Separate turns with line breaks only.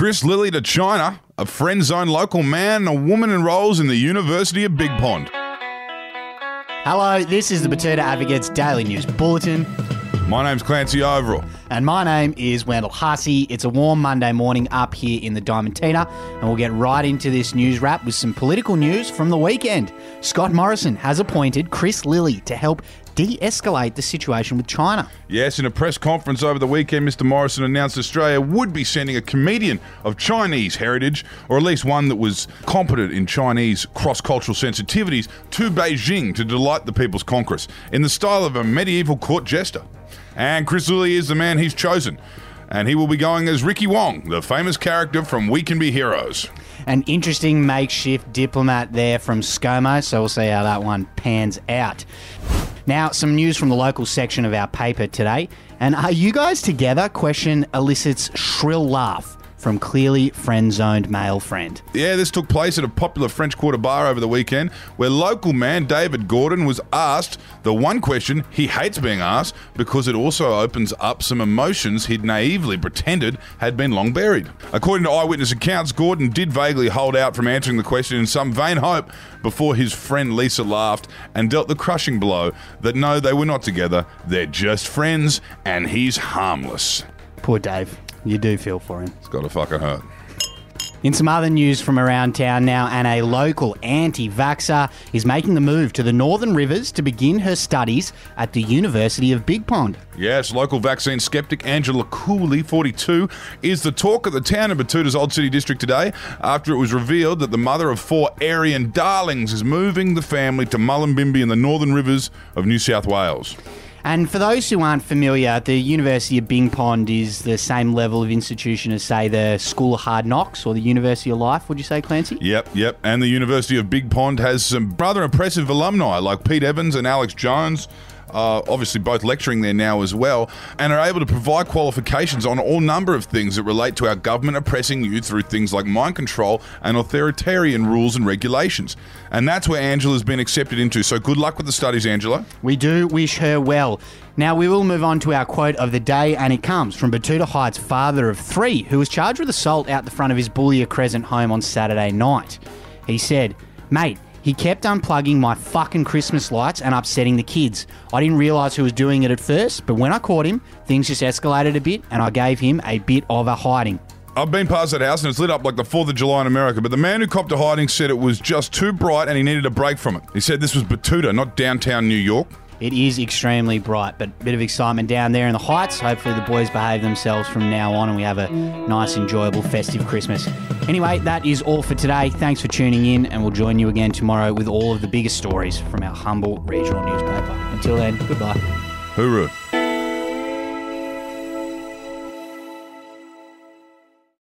Chris Lilley to China. A friend zone local man and a woman enrolls in the University of Big Pond.
Hello, this is the Betoota Advocates Daily News Bulletin,
My name's Clancy Overall.
and my name is Wendell Hussey. It's a warm Monday morning up here in the Diamantina, and we'll get right into this news wrap with some political news from the weekend. Scott Morrison has appointed Chris Lilley to help de escalate the situation with China.
Yes, in a press conference over the weekend, Mr. Morrison announced Australia would be sending a comedian of Chinese heritage, or at least one that was competent in Chinese cross cultural sensitivities, to Beijing to delight the People's Congress in the style of a medieval court jester. And Chris Lilley is the man he's chosen. And he will be going as Ricky Wong, the famous character from We Can Be Heroes.
An interesting makeshift diplomat there from ScoMo, so we'll see how that one pans out. Now, some news from the local section of our paper today. And are you guys together? Question elicits shrill laugh from clearly friend zoned male friend.
Yeah, this took place at a popular French Quarter bar over the weekend where local man David Gordon was asked the one question he hates being asked because it also opens up some emotions he'd naively pretended had been long buried. According to eyewitness accounts, Gordon did vaguely hold out from answering the question in some vain hope before his friend Lisa laughed and dealt the crushing blow that no, they were not together, they're just friends and he's harmless.
Poor Dave. You do feel for him.
It's gotta fucking hurt.
In some other news from around town now, and a local anti vaxxer is making the move to the Northern Rivers to begin her studies at the University of Big Pond.
Yes, local vaccine skeptic Angela Cooley, 42, is the talk of the town of Betoota's Old City District today after it was revealed that the mother of four Aryan darlings is moving the family to Mullumbimby in the Northern Rivers of New South Wales.
And for those who aren't familiar, the University of Big Pond is the same level of institution as, say, the School of Hard Knocks or the University of Life, would you say, Clancy?
Yep, yep. And the University of Big Pond has some rather impressive alumni like Pete Evans and Alex Jones. Uh, obviously, both lecturing there now as well, and are able to provide qualifications on all number of things that relate to our government oppressing you through things like mind control and authoritarian rules and regulations. And that's where Angela's been accepted into. So, good luck with the studies, Angela.
We do wish her well. Now, we will move on to our quote of the day, and it comes from Betoota Heights' father of three, who was charged with assault out the front of his Bullia Crescent home on Saturday night. He said, Mate, he kept unplugging my fucking Christmas lights and upsetting the kids. I didn't realise who was doing it at first, but when I caught him, things just escalated a bit, and I gave him a bit of a hiding.
I've been past that house and it's lit up like the 4th of July in America, but the man who copped a hiding said it was just too bright and he needed a break from it. He said this was Betoota, not downtown New York.
It is extremely bright, but a bit of excitement down there in the heights. Hopefully, the boys behave themselves from now on and we have a nice, enjoyable, festive Christmas. Anyway, that is all for today. Thanks for tuning in, and we'll join you again tomorrow with all of the biggest stories from our humble regional newspaper. Until then, goodbye.
Hooroo.